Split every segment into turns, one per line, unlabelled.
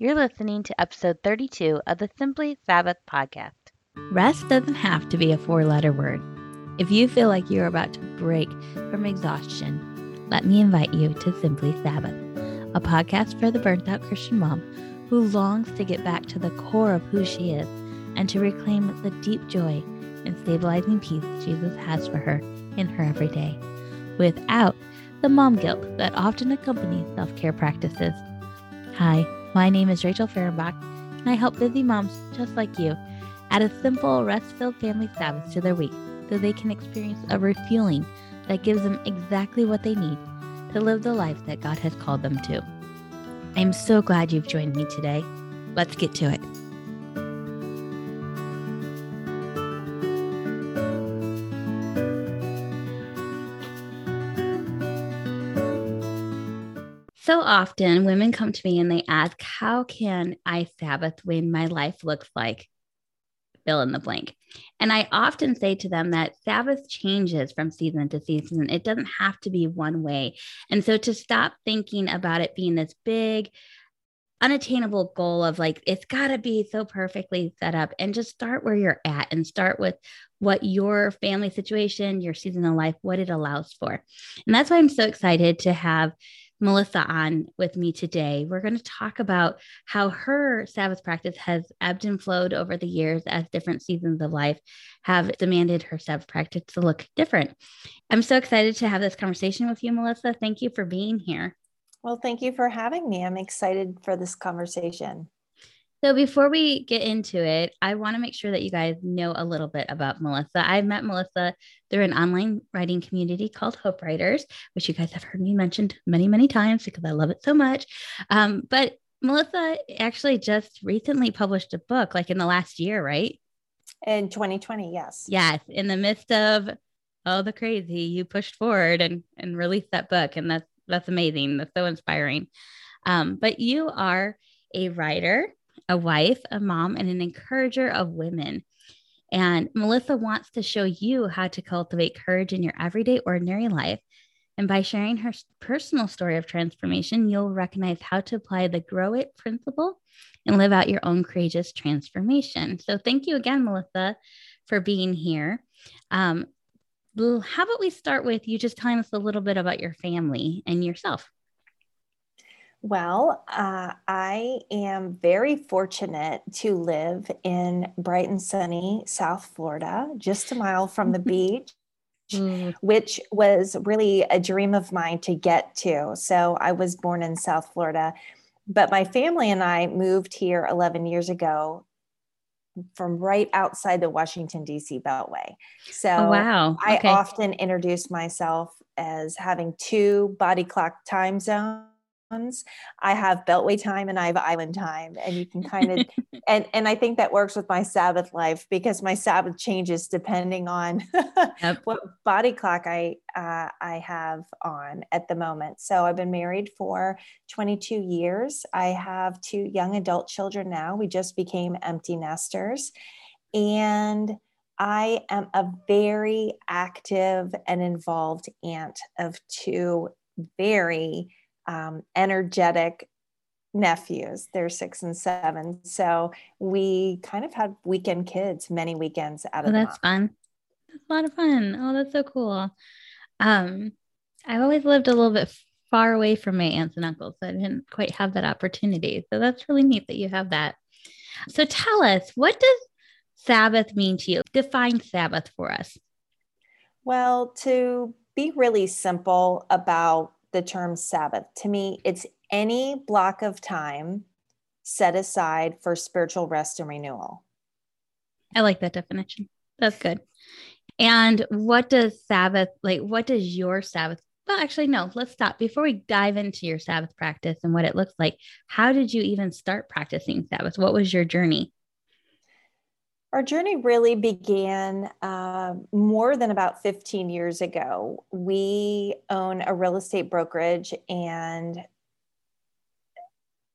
You're listening to episode 32 of the Simply Sabbath podcast.
Rest doesn't have to be a four letter word. If you feel like you're about to break from exhaustion, let me invite you to Simply Sabbath, a podcast for the burnt out Christian mom who longs to get back to the core of who she is and to reclaim the deep joy and stabilizing peace Jesus has for her in her everyday, without the mom guilt that often accompanies self care practices. Hi, my name is Rachel Fahrenbach, and I help busy moms just like you add a simple, rest filled family Sabbath to their week so they can experience a refueling that gives them exactly what they need to live the life that God has called them to. I'm so glad you've joined me today. Let's get to it. Often women come to me and they ask, How can I Sabbath when my life looks like fill in the blank? And I often say to them that Sabbath changes from season to season. It doesn't have to be one way. And so to stop thinking about it being this big, unattainable goal of like, it's got to be so perfectly set up and just start where you're at and start with what your family situation, your season of life, what it allows for. And that's why I'm so excited to have Melissa on with me today. We're going to talk about how her Sabbath practice has ebbed and flowed over the years as different seasons of life have demanded her Sabbath practice to look different. I'm so excited to have this conversation with you, Melissa. Thank you for being here.
Well, thank you for having me. I'm excited for this conversation.
So, before we get into it, I want to make sure that you guys know a little bit about Melissa. I met Melissa through an online writing community called Hope Writers, which you guys have heard me mentioned many, many times because I love it so much. Um, but Melissa actually just recently published a book, like in the last year, right?
In 2020, yes.
Yes. In the midst of all the crazy, you pushed forward and, and released that book. And that's, that's amazing. That's so inspiring. Um, but you are a writer a wife, a mom, and an encourager of women. And Melissa wants to show you how to cultivate courage in your everyday, ordinary life. And by sharing her personal story of transformation, you'll recognize how to apply the grow it principle and live out your own courageous transformation. So, thank you again, Melissa, for being here. Um, how about we start with you just telling us a little bit about your family and yourself?
Well, uh, I am very fortunate to live in bright and sunny South Florida, just a mile from the beach. Mm. Which was really a dream of mine to get to. So I was born in South Florida, but my family and I moved here 11 years ago from right outside the Washington, D.C. Beltway. So
oh, wow.
Okay. I often introduce myself as having two body clock time zones I have Beltway time and I have island time. And you can kind of and and I think that works with my Sabbath life because my Sabbath changes depending on yep. what body clock I uh, I have on at the moment. So I've been married for 22 years. I have two young adult children now. We just became empty nesters. And I am a very active and involved aunt of two very um, energetic nephews. They're six and seven. So we kind of had weekend kids, many weekends out of
oh, That's fun. That's a lot of fun. Oh, that's so cool. Um, I've always lived a little bit far away from my aunts and uncles. So I didn't quite have that opportunity. So that's really neat that you have that. So tell us, what does Sabbath mean to you? Define Sabbath for us.
Well, to be really simple about the term Sabbath. To me, it's any block of time set aside for spiritual rest and renewal.
I like that definition. That's good. And what does Sabbath like? What does your Sabbath? Well, actually, no, let's stop. Before we dive into your Sabbath practice and what it looks like, how did you even start practicing Sabbath? What was your journey?
Our journey really began uh, more than about 15 years ago. We own a real estate brokerage, and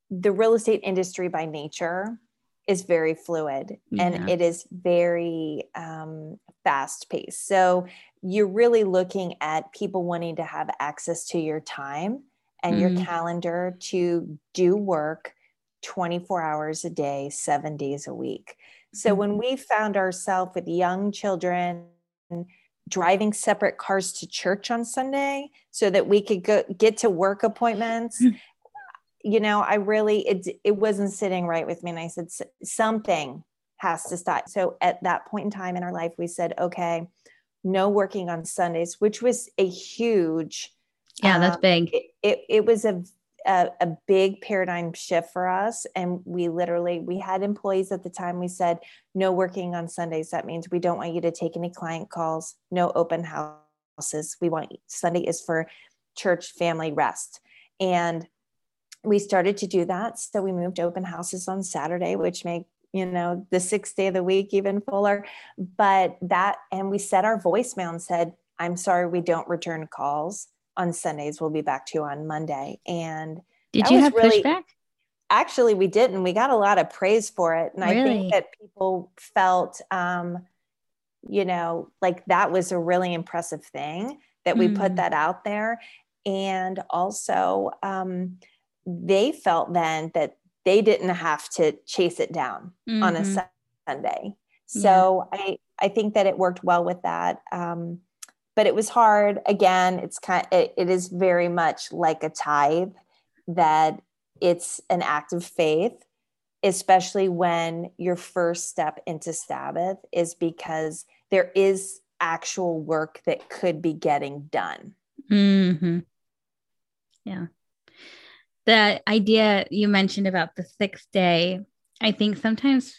the real estate industry by nature is very fluid yeah. and it is very um, fast paced. So you're really looking at people wanting to have access to your time and mm your calendar to do work 24 hours a day, seven days a week. So
Mm-hmm.
when we found ourselves with young children driving separate cars to church on Sunday so that we could go get to work appointments,
Mm.
you know, I really it it wasn't sitting right with me, and I said something has to stop. So at that point in time in our life, we said, okay, no working on Sundays, which was a huge
Yeah, that's
um,
big.
it, it, it was a, a a big paradigm shift for us and we literally we had employees at the time we said no working on sundays that means we don't want you to take any client calls no open houses we want sunday is for church family rest. And we started to do that so we moved open houses on saturday which make you know the sixth day of the week even fuller. But that and we set our voicemail and said i'm sorry we don't return calls on Sundays. We'll be back to you on Monday. And
Did you have
really-
pushback?
actually, we didn't. We got a lot of praise for it. And I think that people felt, um, you know, like that was a really impressive thing that we
Mm.
put that out there. And also, um, they felt then that they didn't have to chase it down on a
Mhm.
Sunday. So I I think that it worked well with that. Um, but it was hard. Again, it's kind. It, it is very much like a tithe that it's an act of faith, especially when your first step into Sabbath is because there is actual work that could be getting done.
hmm Yeah. The idea you mentioned about the sixth day, I think sometimes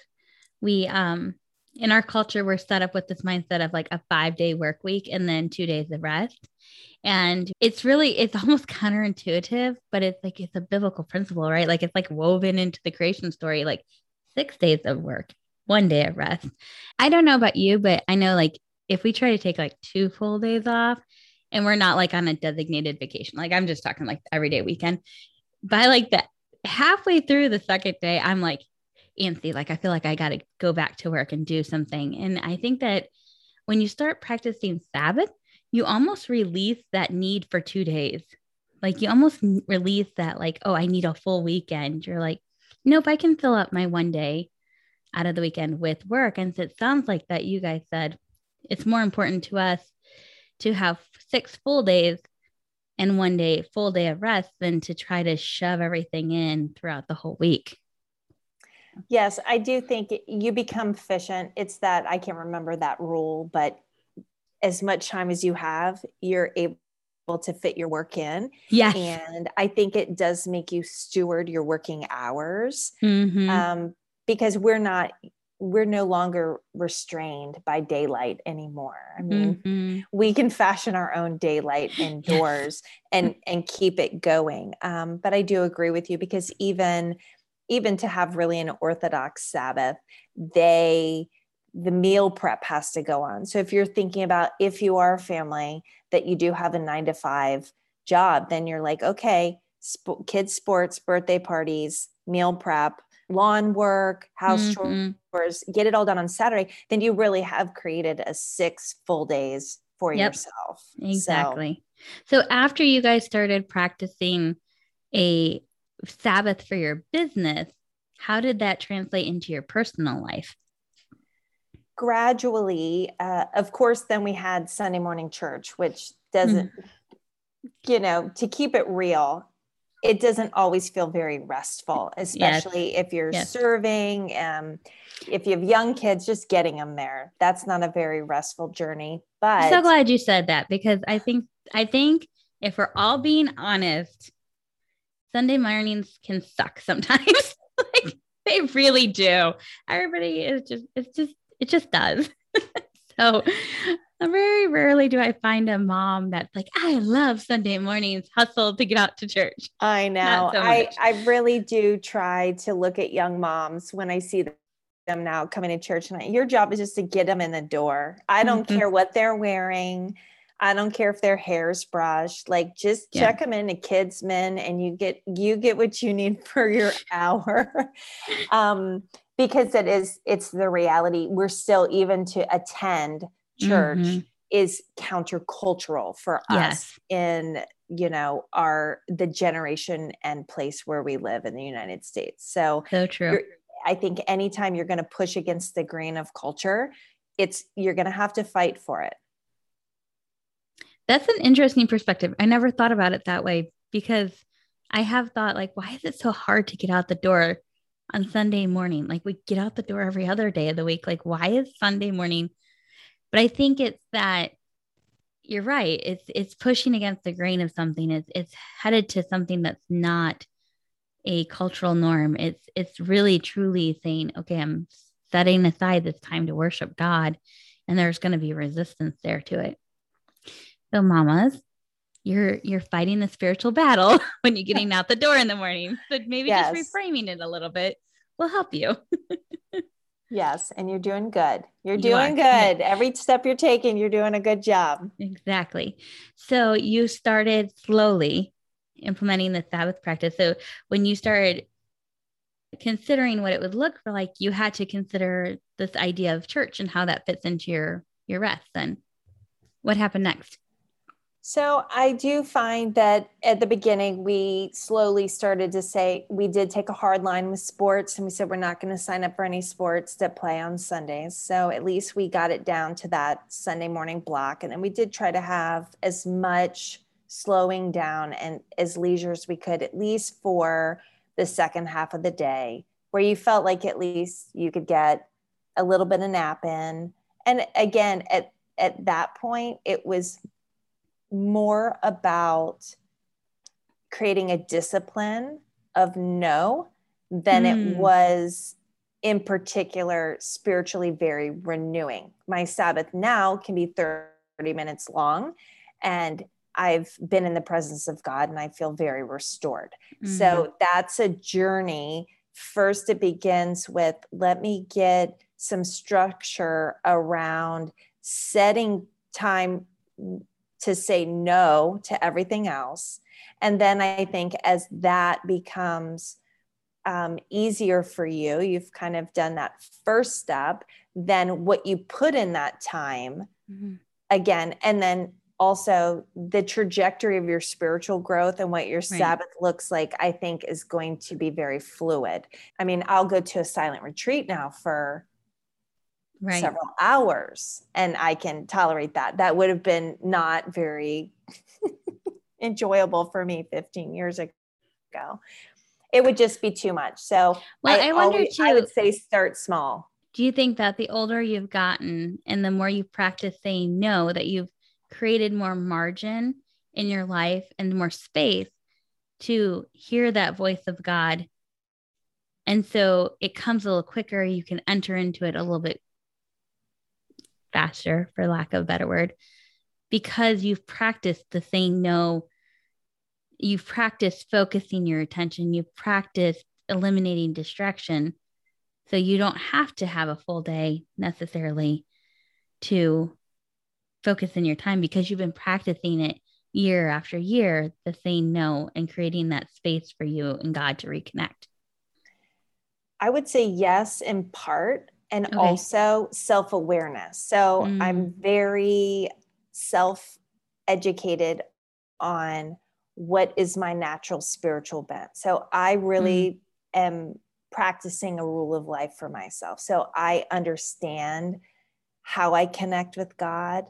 we, um, in our culture, we're set up with this mindset of like a five day work week and then two days of rest. And it's really, it's almost counterintuitive, but it's like, it's a biblical principle, right? Like it's like woven into the creation story, like six days of work, one day of rest. I don't know about you, but I know like if we try to take like two full days off, and we're not like on a designated vacation. Like I'm just talking like everyday weekend. By like the halfway through the second day, I'm like antsy. Like I feel like I got to go back to work and do something. And I think that when you start practicing Sabbath, you almost release that need for two days. Like you almost release that, like, oh, I need a full weekend. You're like, nope, I can fill up my one day out of the weekend with work. And so it sounds like that you guys said it's more important to us to have six full days and one day full day of rest than to try to shove everything in throughout the whole week.
Yes, I do think you become efficient. It's that I can't remember that rule, but as much time as you have, you're able to fit your work in.
Yes.
And I think it does make you steward your working hours
Mhm.
um, because we're not, we're no longer restrained by daylight anymore. I mean,
Mhm.
we can fashion our own daylight indoors and and keep it going um, but i do agree with you because even even to have really an orthodox sabbath they the meal prep has to go on so if you're thinking about if you are a family that you do have a nine to five job then you're like okay sp- kids sports birthday parties meal prep lawn work house chores
Mhm.
hours, get it all done on Saturday, then you really have created a six full days for
Yep.
yourself. So,
Exactly. So, after you guys started practicing a Sabbath for your business, how did that translate into your personal life?
gradually, uh, of course, then we had Sunday morning church, which doesn't, you know, to keep it real, it doesn't always feel very restful, especially if you're
Yes.
serving. Um, if you have young kids, just getting them there, that's not a very restful journey. But
I'm so glad you said that because I think I think if we're all being honest, Sunday mornings can suck sometimes. like they really do. Everybody is just it's just it just does. so very rarely do I find a mom that's like, I love Sunday mornings, hustle to get out to church.
I know.
So
I. I really do try to look at young moms when I see them now coming to church. And your job is just to get them in the door. I don't
Mhm.
care what they're wearing. I don't care if their hair's brushed. Like just
Yeah.
check them into Kidsman and you get you get what you need for your hour. um, because it is it's the reality. We're still even to attend church
Mhm.
is countercultural for us
Yes.
in you know our the generation and place where we live in the united states so
so true
i think anytime you're going to push against the grain of culture it's you're going to have to fight for it
that's an interesting perspective i never thought about it that way because i have thought like why is it so hard to get out the door on sunday morning like we get out the door every other day of the week like why is sunday morning but i think it's that you're right. It's it's pushing against the grain of something. It's it's headed to something that's not a cultural norm. It's it's really truly saying, okay, I'm setting aside this time to worship God, and there's going to be resistance there to it. So, mamas, you're you're fighting the spiritual battle when you're getting out the door in the morning. So maybe yes. just reframing it a little bit will help you.
Yes, and you're doing good. You're doing you good. Every step you're taking, you're doing a good job.
Exactly. So you started slowly implementing the Sabbath practice. So when you started considering what it would look for like, you had to consider this idea of church and how that fits into your your rest. Then what happened next?
So I do find that at the beginning, we slowly started to say we did take a hard line with sports and we said we're not going to sign up for any sports that play on Sundays. So at least we got it down to that Sunday morning block. And then we did try to have as much slowing down and as leisure as we could, at least for the second half of the day, where you felt like at least you could get a little bit of nap in. And again, at at that point, it was more about creating a discipline of no than mm. it hmm. was in particular spiritually very renewing. My Sabbath now can be 30 minutes long and I've been in the presence of God and I feel very restored. Mm. So that's a journey. First, it begins with let me get some structure around setting time to say no to everything else. And then I think as that becomes um, easier for you, you've kind of done that first step, then what you put in that time mm-hmm. again, and then also the trajectory of your spiritual growth and what your right. Sabbath looks like, I think is going to be very fluid. I mean, I'll go to a silent retreat now for right. several hours and I can tolerate that. That would have been not very enjoyable for me 15 years ago. It would just be too much. So well, I, I wonder always, too, I would say start small.
Do you think that the older you've gotten and the more you practice saying no, that you've created more margin in your life and more space to hear that voice of God? And so it comes a little quicker. You can enter into it a little bit faster, for lack of a better word, because you've practiced the saying no. You've practiced focusing your attention. You've practiced eliminating distraction. So you don't have to have a full day necessarily to focus in your time because you've been practicing it year after year, the saying no and creating that space for you and God to reconnect.
I would say yes, in part and okay. also self awareness. So mm. I'm very self educated on what is my natural spiritual bent. So I really mm. am practicing a rule of life for myself. So I understand how I connect with God.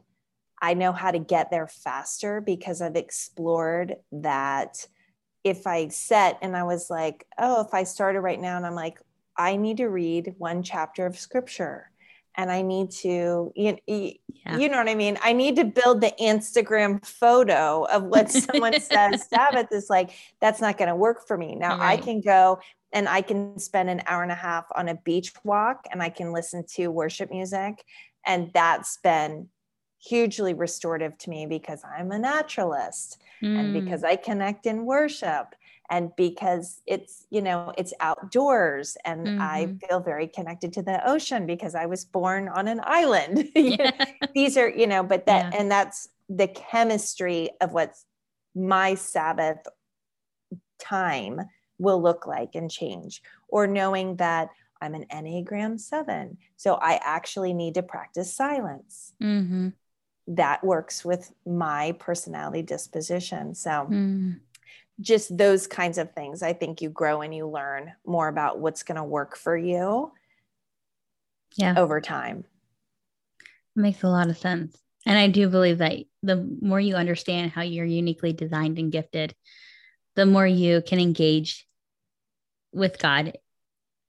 I know how to get there faster because I've explored that if I set and I was like, oh, if I started right now and I'm like, I need to read one chapter of scripture and I need to, you, yeah. you know what I mean? I need to build the Instagram photo of what someone says Sabbath is like, that's not going to work for me. Now right. I can go and I can spend an hour and a half on a beach walk and I can listen to worship music. And that's been hugely restorative to me because I'm a naturalist mm. and because I connect in worship and because it's you know it's outdoors and mm-hmm. i feel very connected to the ocean because i was born on an island these are you know but that yeah. and that's the chemistry of what my sabbath time will look like and change or knowing that i'm an enneagram 7 so i actually need to practice silence
mm-hmm.
that works with my personality disposition. So
Mm.
Just those kinds of things. I think you grow and you learn more about what's going to work for you
Yeah.
over time.
Makes a lot of sense. And I do believe that the more you understand how you're uniquely designed and gifted, the more you can engage with God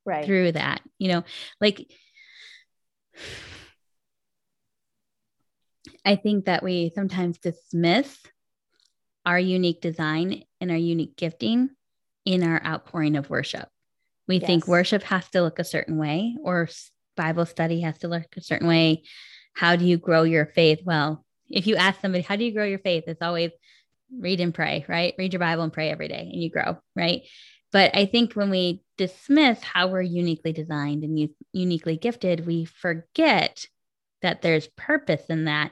Right.
through that. You know, like I think that we sometimes dismiss our unique design and our unique gifting in our outpouring of worship. We think worship has to look a certain way or Bible study has to look a certain way. How do you grow your faith? Well, if you ask somebody, how do you grow your faith? It's always read and pray, right? Read your Bible and pray every day and you grow, right? But I think when we dismiss how we're uniquely designed and u- uniquely gifted, we forget that there's purpose in that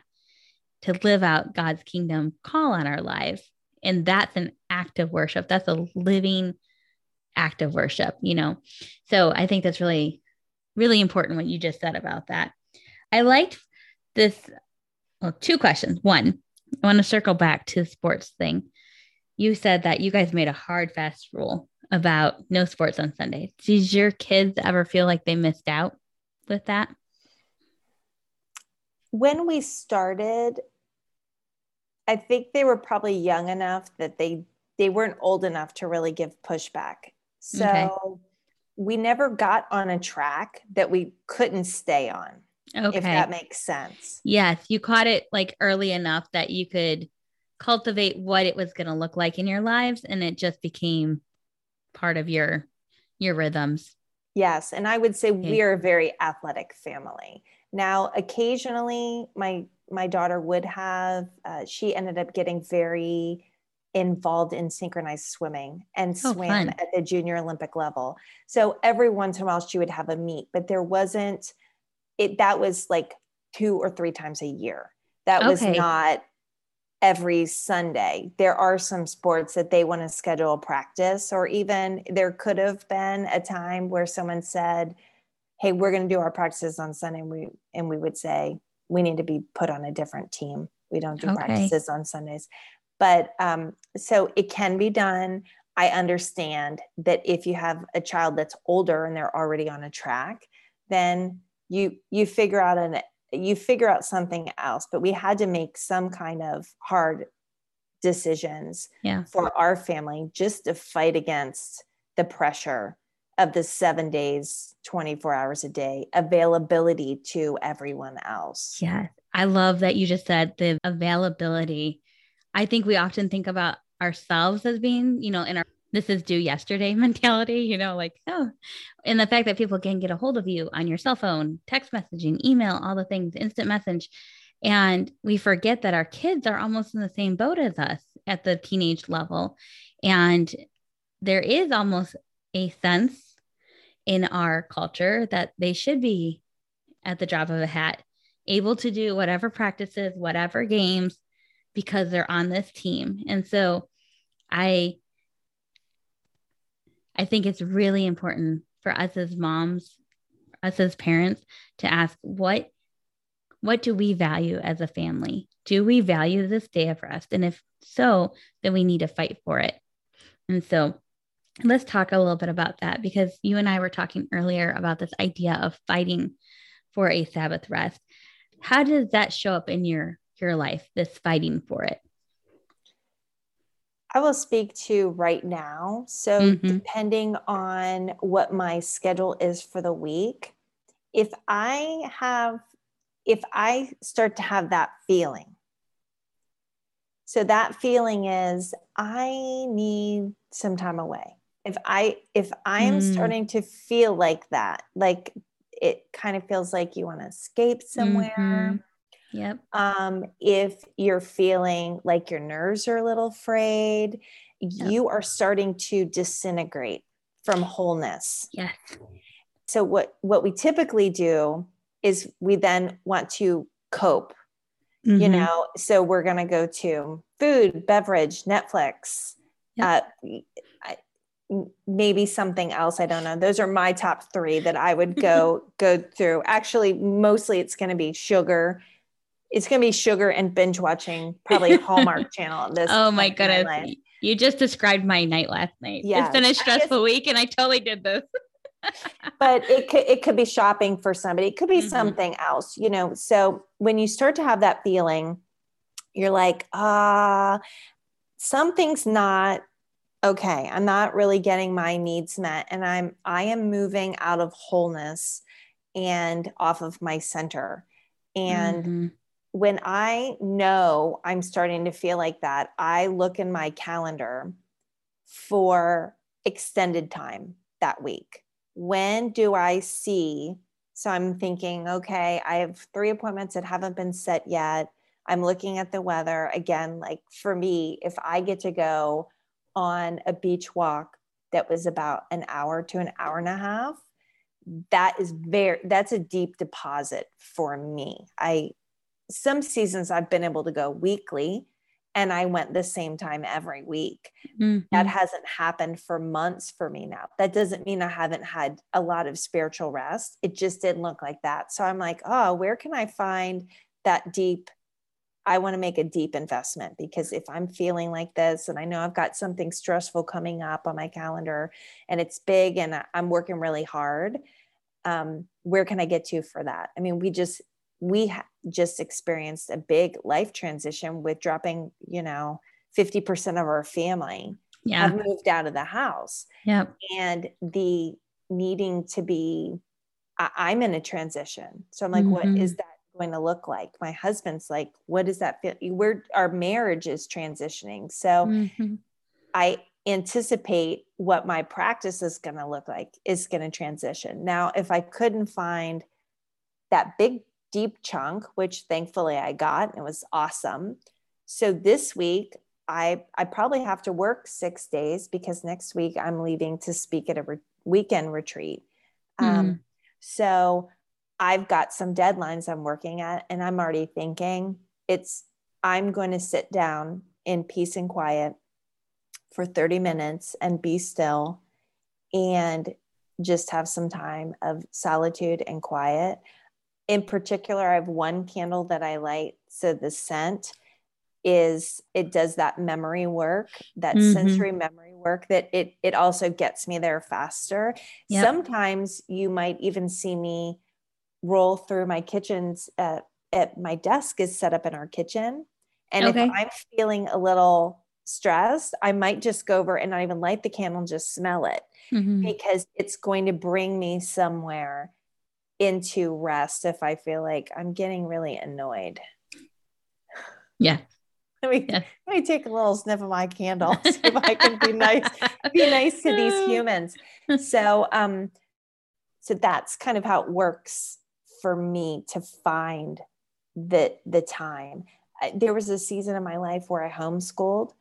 to live out God's kingdom call on our lives. And that's an act of worship. That's a living act of worship, you know? So I think that's really, really important what you just said about that. I liked this. Well, two questions. One, I want to circle back to the sports thing. You said that you guys made a hard, fast rule about no sports on Sundays. Did your kids ever feel like they missed out with that?
When we started, I think they were probably young enough that they they weren't old enough to really give pushback. So
Okay.
we never got on a track that we couldn't stay on,
Okay.
if that makes sense.
Yes, you caught it like early enough that you could cultivate what it was going to look like in your lives and it just became part of your your rhythms.
Yes, and I would say
Okay.
we are a very athletic family. Now, occasionally, my my daughter would have. Uh, she ended up getting very involved in synchronized swimming and
Oh,
swam
fun.
at the junior Olympic level. So every once in a while, she would have a meet, but there wasn't. It that was like two or three times a year. That was not every Sunday. There are some sports that they want to schedule practice, or even there could have been a time where someone said, Hey, we're going to do our practices on Sunday. And we, and we would say, We need to be put on a different team. We don't do
Okay.
practices on Sundays. But um, so it can be done. I understand that if you have a child that's older and they're already on a track, then you you figure out an you figure out something else but we had to make some kind of hard decisions
Yeah.
for our family just to fight against the pressure of the seven days 24 hours a day availability to everyone else
Yeah. I love that you just said the availability. I think we often think about ourselves as being, you know, in our this is due yesterday mentality, you know, like, oh, and the fact that people can get a hold of you on your cell phone, text messaging, email, all the things, instant message. And we forget that our kids are almost in the same boat as us at the teenage level. And there is almost a sense in our culture that they should be at the drop of a hat, able to do whatever practices, whatever games, because they're on this team. And so I I think it's really important for us as moms, us as parents to ask what what do we value as a family? Do we value this day of rest? And if so, then we need to fight for it. And so let's talk a little bit about that because you and I were talking earlier about this idea of fighting for a Sabbath rest. How does that show up in your your life, this fighting for it?
I will speak to right now. So,
Mhm.
depending on what my schedule is for the week, if I have, if I start to have that feeling, so that feeling is I need some time away. If I, if I am
Mm.
starting to feel like that, like it kind of feels like you want to escape somewhere
Mhm. Yep.
um, if you're feeling like your nerves are a little frayed,
Yep.
you are starting to disintegrate from wholeness.
Yes.
So what what we typically do is we then want to cope, you
Mhm.
know. So we're going to go to food, beverage, Netflix,
Yep.
uh, maybe something else. I don't know. Those are my top three that I would go go through. Actually, mostly it's going to be sugar it's going to be sugar and binge watching probably Hallmark Channel. This
oh my goodness, you just described my night last night. Yeah, it's been a stressful week, and I totally did this.
but it could it could be shopping for somebody. It could be mm-hmm. something else, you know. So when you start to have that feeling, you're like, ah, uh, something's not okay. I'm not really getting my needs met, and I'm I am moving out of wholeness and off of my center. And mm-hmm. when I know I'm starting to feel like that, I look in my calendar for extended time that week. When do I see? So I'm thinking, okay, I have three appointments that haven't been set yet. I'm looking at the weather. Again, like for me, if I get to go on a beach walk that was about an hour to an hour and a half, that is very that's a deep deposit for me. I some seasons i've been able to go weekly and i went the same time every week. Mm-hmm. that hasn't happened for months for me now. That doesn't mean i haven't had a lot of spiritual rest. It just didn't look like that. So i'm like oh where can i find that deep I want to make a deep investment because if I'm feeling like this and I know I've got something stressful coming up on my calendar and it's big and I'm working really hard, um, where can I get to for that? I mean, we just, we ha- just experienced a big life transition with dropping, you know, 50% of our family yeah. have moved out of the house.
Yeah.
And the needing to be, I, am in a transition. So I'm like, mm-hmm. what is that? Going to look like? My husband's like what does that feel we're our marriage is transitioning. So mm-hmm. i anticipate what my practice is going to look like is going to transition. Now if i couldn't find that big deep chunk which thankfully i got and it was awesome. So this week i i probably have to work six days because next week i'm leaving to speak at a re- weekend retreat. Mm. um, so I've got some deadlines I'm working at, and I'm already thinking it's, I'm going to sit down in peace and quiet for 30 minutes and be still and just have some time of solitude and quiet. In particular, I have one candle that I light. So the scent is it does that memory work, that mm-hmm. sensory memory work that it it also gets me there faster. Yep. Sometimes you might even see me roll through my kitchens at, at my desk is set up in our kitchen. And okay. if I'm feeling a little stressed, I might just go over and not even light the candle and just smell it mm-hmm. because it's going to bring me somewhere into rest if I feel like I'm getting really annoyed.
Yeah.
Let me, yeah. let me take a little sniff of my candle, see if I can be nice, be nice to these humans. So, um, so that's kind of how it works for me to find the the time. There was a season in my life where I homeschooled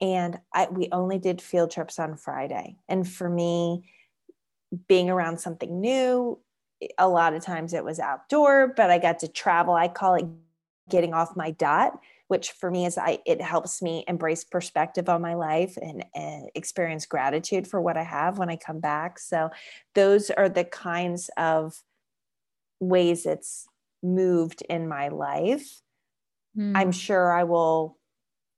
and I, we only did field trips on Friday. And for me, being around something new, a lot of times it was outdoor, but I got to travel. I call it getting off my dot, which for me is I it helps me embrace perspective on my life and, and experience gratitude for what I have when I come back. So those are the kinds of ways it's moved in my life. Mm. I'm sure I will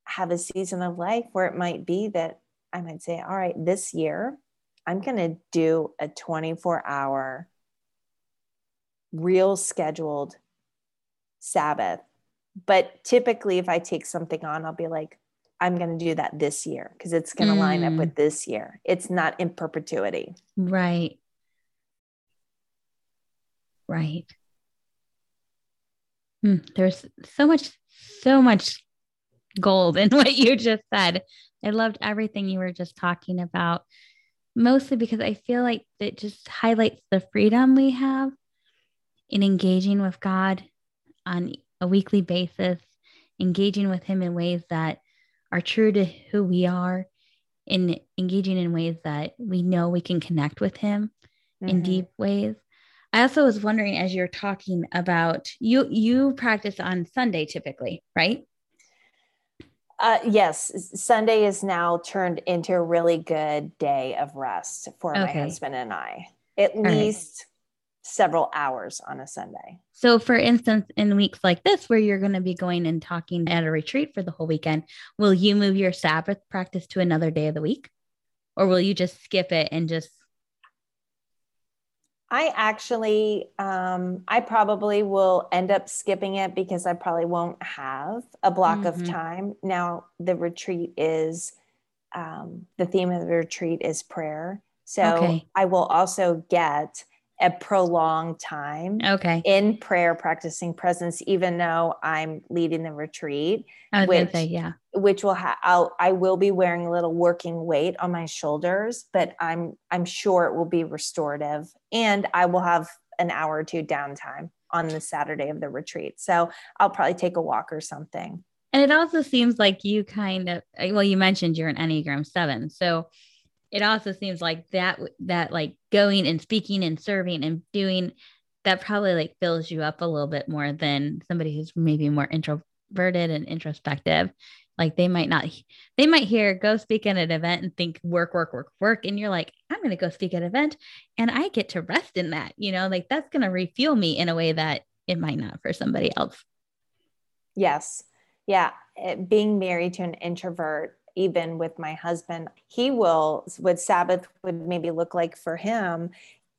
have a season of life where it might be that I might say, all right, this year I'm going to do a 24 hour real scheduled Sabbath. But typically, if I take something on, I'll be like, I'm going to do that this year because it's going to mm. line up with mm. this year. It's not in perpetuity.
Right. Right. Mm, there's so much, so much gold in what you just said. I loved everything you were just talking about, mostly because I feel like it just highlights the freedom we have in engaging with God on a weekly basis, engaging with Him in ways that are true to who we are, in engaging in ways that we know we can connect with Him mm-hmm. in deep ways. I also was wondering as you're talking about you you practice on Sunday typically, right?
Uh, yes, Sunday is now turned into a really good day of rest for okay. my husband and I. At All least several hours on a Sunday.
So, for instance, in weeks like this, where you're going to be going and talking at a retreat for the whole weekend, will you move your Sabbath practice to another day of the week? Or will you just skip it and just?
I actually, um, I probably will end up skipping it because I probably won't have a block mm-hmm. of time. Now, the retreat is, um, the theme of the retreat is prayer. So okay. I will also get a prolonged time
okay.
in prayer practicing presence even though i'm leading the retreat
which, say, yeah.
which will have I'll, i will be wearing a little working weight on my shoulders but i'm i'm sure it will be restorative and i will have an hour or two downtime on the saturday of the retreat. So i'll probably take a walk or something.
And it also seems like you kind of well you mentioned you're an enneagram 7 so it also seems like that that like going and speaking and serving and doing that probably like fills you up a little bit more than somebody who's maybe more introverted and introspective. Like they might not they might hear go speak at an event and think work work work work and you're like i'm going to go speak at an event and i get to rest in that you know? Like that's going to refuel me in a way that it might not for somebody else.
Yes. Yeah. It, being married to an introvert even with my husband he will what sabbath would maybe look like for him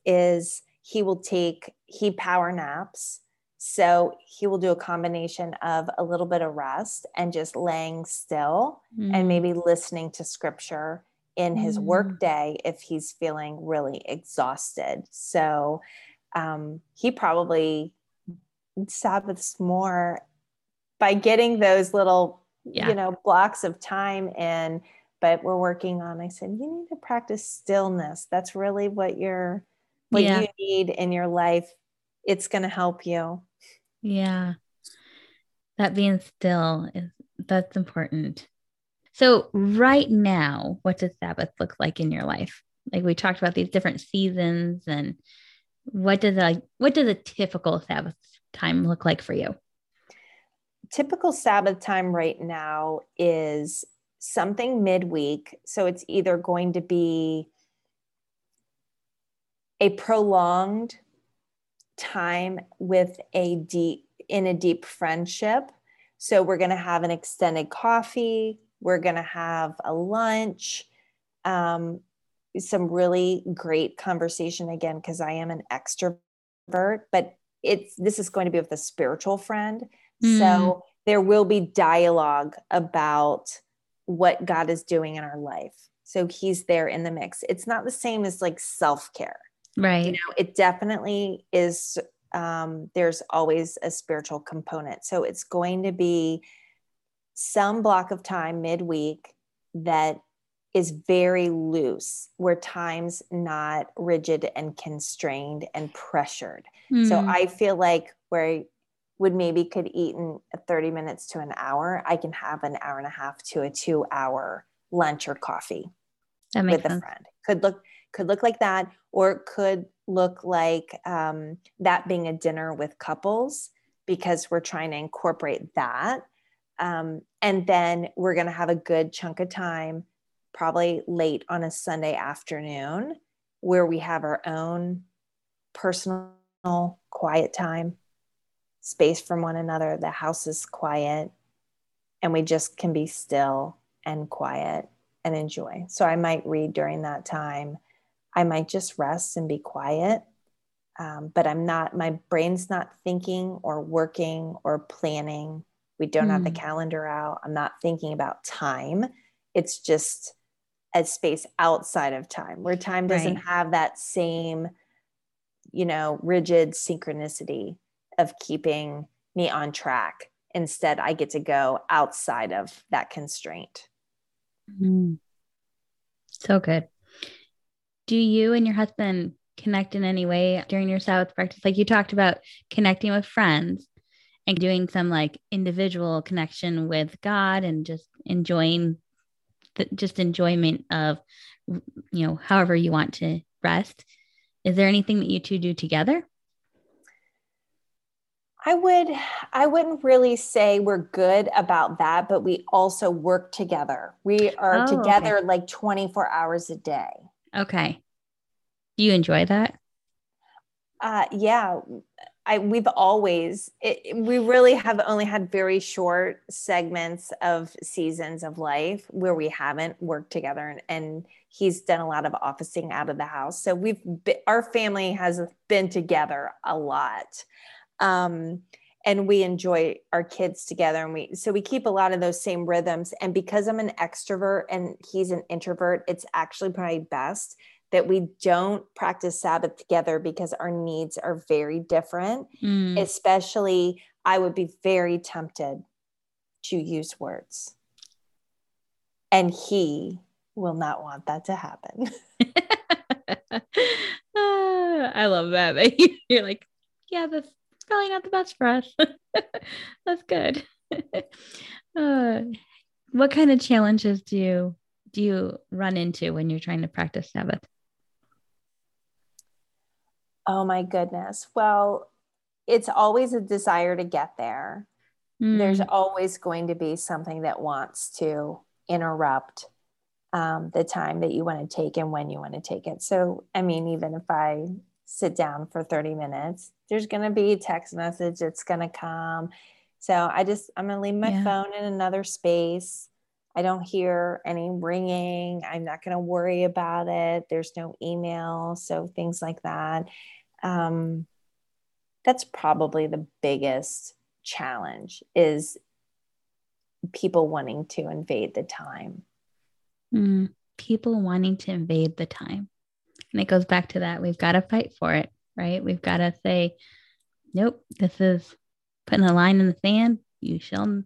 is he will take he power naps so he will do a combination of a little bit of rest and just laying still mm. and maybe listening to scripture in his mm. work day if he's feeling really exhausted so um, he probably sabbaths more by getting those little yeah. you know, blocks of time in, but we're working on, I said, you need to practice stillness. That's really what you're, what yeah. you need in your life. It's going to help you.
Yeah. That being still is, that's important. So right now, what does Sabbath look like in your life? Like we talked about these different seasons and what does like what does a typical Sabbath time look like for you?
Typical Sabbath time right now is something midweek. So it's either going to be a prolonged time with a deep in a deep friendship. So we're going to have an extended coffee. We're going to have a lunch, um, some really great conversation again because I am an extrovert, but it's this is going to be with a spiritual friend. Mm. So there will be dialogue about what God is doing in our life. So he's there in the mix. It's not the same as like self care.
Right.
You know, it definitely is. Um, there's always a spiritual component. So it's going to be some block of time midweek that is very loose, where time's not rigid and constrained and pressured. Mm. So. I feel like where would maybe could eat in 30 minutes to an hour, I can have an hour and a half to a two hour lunch or coffee with sense. a friend. Could look could look like that, or it could look like um, that being a dinner with couples because we're trying to incorporate that. Um, and then we're going to have a good chunk of time, probably late on a Sunday afternoon, where we have our own personal quiet time space from one another. The house is quiet and we just can be still and quiet and enjoy. So I might read during that time. I might just rest and be quiet. Um, but I'm not, my brain's not thinking or working or planning. We don't mm. have the hmm. calendar out. I'm not thinking about time. It's just a space outside of time where time doesn't right. have that same, you know, rigid synchronicity of keeping me on track. Instead, I get to go outside of that constraint.
Mm. So good. Do you and your husband connect in any way during your Sabbath practice? Like you talked about connecting with friends and doing some like individual connection with God and just enjoying the just enjoyment of you know however you want to rest. Is there anything that you two do together?
I would I wouldn't really say we're good about that, but we also work together. We are oh, together okay. like 24 hours a day.
Okay. Do you enjoy that?
Uh, yeah, I we've always it, we really have only had very short segments of seasons of life where we haven't worked together and, and he's done a lot of officing out of the house so we've been, our family has been together a lot um, and we enjoy our kids together and we so we keep a lot of those same rhythms and because i'm an extrovert and he's an introvert it's actually probably best that we don't practice Sabbath together because our needs are very different. Mm. Especially, I would be very tempted to use words. And he will not want that to happen.
I love that. You're like, yeah, that's probably not the best for us. that's good. Uh, what kind of challenges do you do you run into when you're trying to practice Sabbath?
Oh my goodness. Well, it's always a desire to get there. Mm. There's always going to be something that wants to interrupt um, the time that you want to take and when you want to take it. So, I mean, even if I sit down for 30 minutes, there's going to be a text message that's going to come. So, I just, I'm going to leave my yeah. phone in another space. I don't hear any ringing. I'm not going to worry about it. There's no email. So things like that. Um, that's probably the biggest challenge is people wanting to invade the time.
Mm, people wanting to invade the time. And it goes back to that. We've got to fight for it, right? We've got to say, nope, this is putting a line in the sand. You shall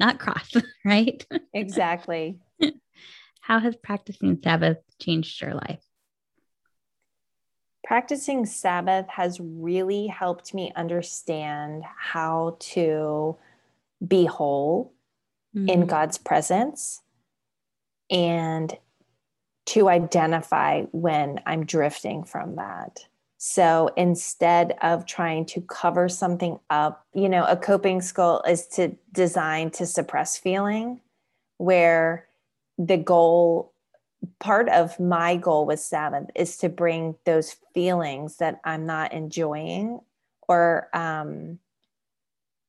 not cross, right?
Exactly.
How has practicing Sabbath changed your life?
Practicing Sabbath has really helped me understand how to be whole mm-hmm. in God's presence and to identify when I'm drifting from that. So instead of trying to cover something up, you know, a coping skill is to design to suppress feeling, where the goal, part of my goal with Sabbath is to bring those feelings that I'm not enjoying or um,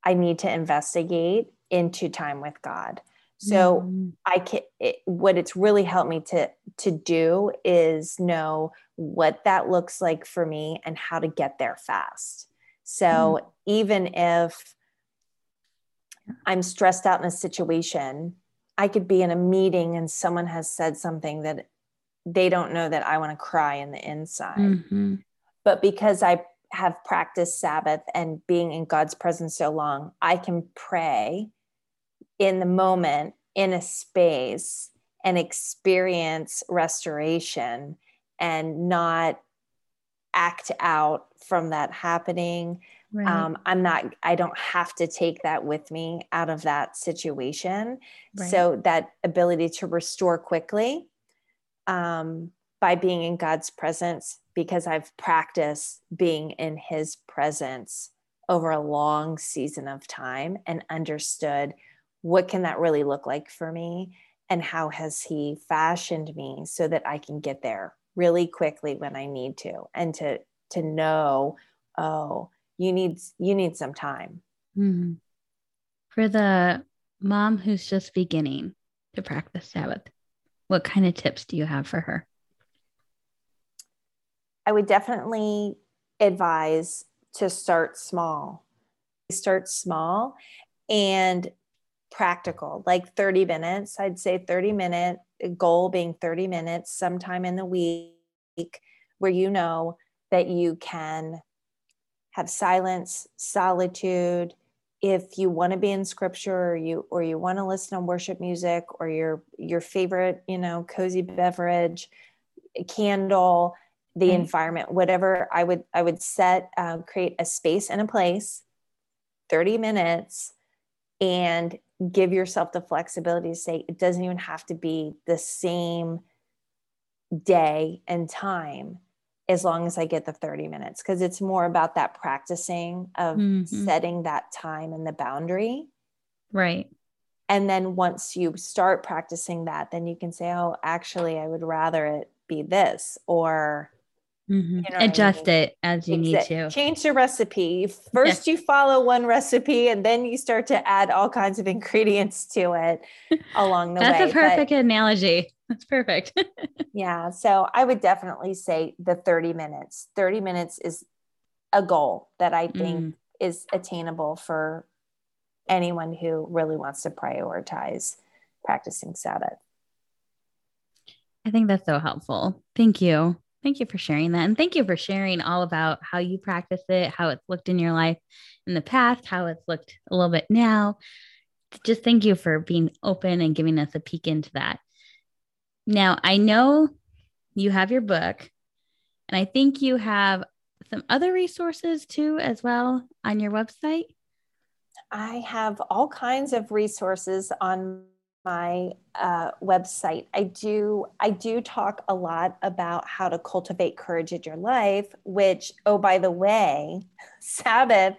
I need to investigate into time with God. So mm. I can it, what it's really helped me to to do is know what that looks like for me and how to get there fast. So mm. even if I'm stressed out in a situation, I could be in a meeting and someone has said something that they don't know that I want to cry in the inside. Mm-hmm. But because I have practiced Sabbath and being in God's presence so long, I can pray in the moment in a space and experience restoration and not act out from that happening. Right. Um, I'm not, I don't have to take that with me out of that situation. Right. So that ability to restore quickly um, by being in God's presence, because I've practiced being in his presence over a long season of time and understood what can that really look like for me? And how has he fashioned me so that i can get there really quickly when i need to? And to to know oh you need you need some time. Mm-hmm.
for the mom who's just beginning to practice sabbath what kind of tips do you have for her?
I would definitely advise to start small. Start small and practical, like 30 minutes. I'd say 30 minute goal being 30 minutes sometime in the week where you know that you can have silence, solitude. If you want to be in scripture or you or you want to listen to worship music or your your favorite, you know, cozy beverage, candle, the mm-hmm. environment, whatever I would I would set uh, create a space and a place, 30 minutes and give yourself the flexibility to say it doesn't even have to be the same day and time as long as I get the 30 minutes because it's more about that practicing of mm-hmm. setting that time and the boundary.
Right.
And then once you start practicing that, then you can say, oh, actually, I would rather it be this, or
Mhm.
You know what I
Adjust
mean?
it as you need to.
Change the recipe. First, you follow one recipe, and then you start to add all kinds of ingredients to it along the
That's
way.
That's a
But-
perfect analogy. That's perfect.
Yeah. So I would definitely say the 30 minutes. 30 minutes is a goal that I think
Mm.
is attainable for anyone who really wants to prioritize practicing Sabbath.
I think that's so helpful. Thank you. Thank you for sharing that. And thank you for sharing all about how you practice it, how it's looked in your life in the past, how it's looked a little bit now. Just thank you for being open and giving us a peek into that. Now, I know you have your book, and I think you have some other resources too, as well, on your website.
I have all kinds of resources on my uh, website. I do I do talk a lot about how to cultivate courage in your life, which oh by the way, Sabbath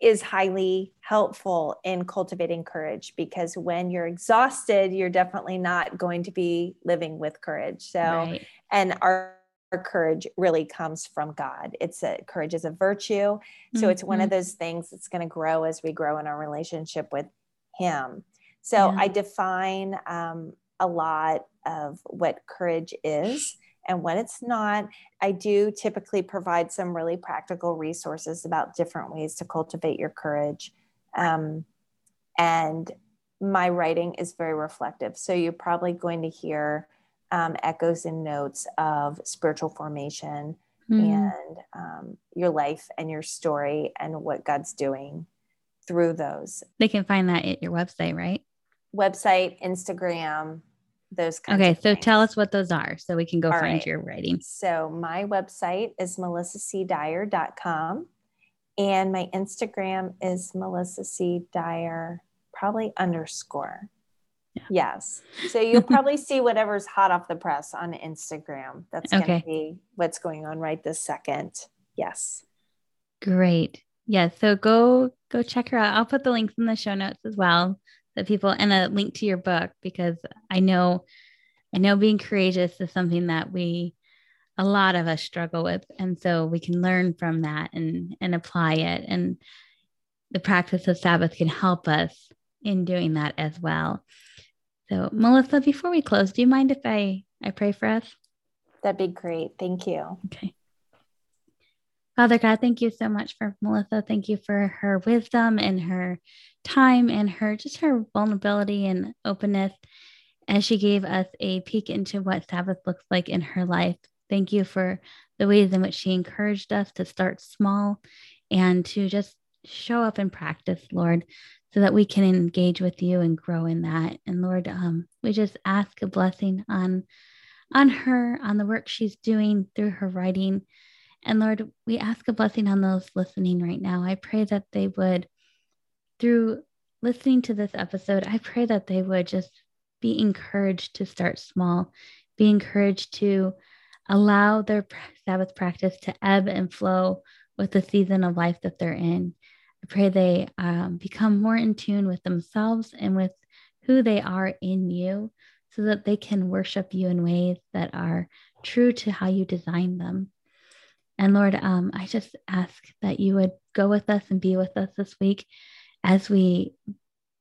is highly helpful in cultivating courage because when you're exhausted, you're definitely not going to be living with courage. So
right.
and our, our courage really comes from God. It's a courage is a virtue. So it's one of
Mm-hmm.
those things that's going to grow as we grow in our relationship with Him. So
Yeah.
I define um, a lot of what courage is and when it's not. I do typically provide some really practical resources about different ways to cultivate your courage. Um, and my writing is very reflective. So you're probably going to hear um, echoes and notes of spiritual formation
Mm.
and um, your life and your story and what God's doing through those
They can find that at your website, right?
Website, Instagram, those kinds. Of Okay,
so tell us what those are so we can go
All
find
right.
your writing.
So my website is melissacdyer.com and my Instagram is Melissa C. Dyer, probably underscore.
Yeah.
Yes. So you'll probably see whatever's hot off the press on Instagram. That's going to be what's going on right this second. Yes.
Great. Yeah. So go go check her out. I'll put the links in the show notes as well. So people and a link to your book because I know I know being courageous is something that we a lot of us struggle with. And so we can learn from that and and apply it. And the practice of Sabbath can help us in doing that as well. So Melissa, before we close, do you mind if I I pray for us?
That'd be great. Thank you.
Okay. Father God, thank you so much for Melissa. Thank you for her wisdom and her time and her just her vulnerability and openness as she gave us a peek into what Sabbath looks like in her life. Thank you for the ways in which she encouraged us to start small and to just show up and practice, Lord, so that we can engage with you and grow in that. And Lord, um, we just ask a blessing on on her, on the work she's doing through her writing. And Lord, we ask a blessing on those listening right now. I pray that they would, through listening to this episode, I pray that they would just be encouraged to start small, be encouraged to allow their Sabbath practice to ebb and flow with the season of life that they're in. I pray they um, become more in tune with themselves and with who they are in you so that they can worship you in ways that are true to how you designed them. And Lord, um, I just ask that you would go with us and be with us this week as we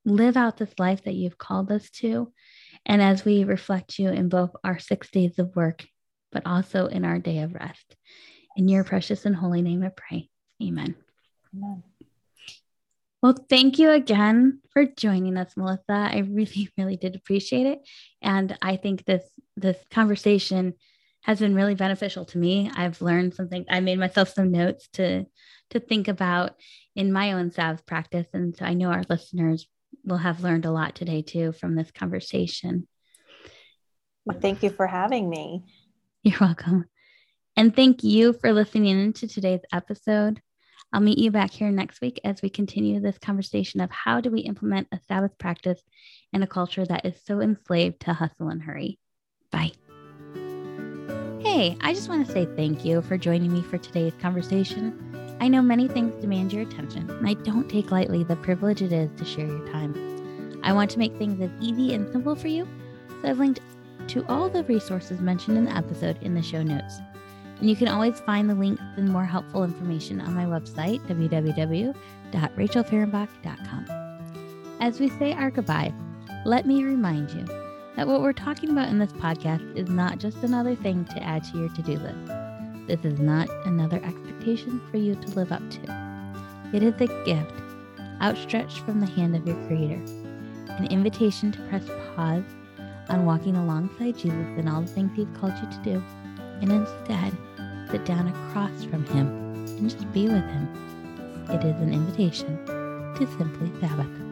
live out this life that you've called us to, and as we reflect you in both our six days of work, but also in our day of rest. In your precious and holy name, I pray. Amen.
Amen.
Well, thank you again for joining us, Melissa. I really, really did appreciate it. And I think this this conversation has been really beneficial to me. I've learned something. I made myself some notes to to think about in my own Sabbath practice. And so I know our listeners will have learned a lot today too from this conversation.
Well, thank you for having me.
You're welcome. And thank you for listening in to today's episode. I'll meet you back here next week as we continue this conversation of how do we implement a Sabbath practice in a culture that is so enslaved to hustle and hurry. Bye. Hey, I just want to say thank you for joining me for today's conversation. I know many things demand your attention, and I don't take lightly the privilege it is to share your time. I want to make things as easy and simple for you, so I've linked to all the resources mentioned in the episode in the show notes. And you can always find the links and more helpful information on my website, www.rachelfahrenbach.com. As we say our goodbye, let me remind you that what we're talking about in this podcast is not just another thing to add to your to do list. This is not another expectation for you to live up to. It is a gift outstretched from the hand of your Creator, an invitation to press pause on walking alongside Jesus in all the things He's called you to do, and instead sit down across from Him and just be with Him. It is an invitation to simply Sabbath.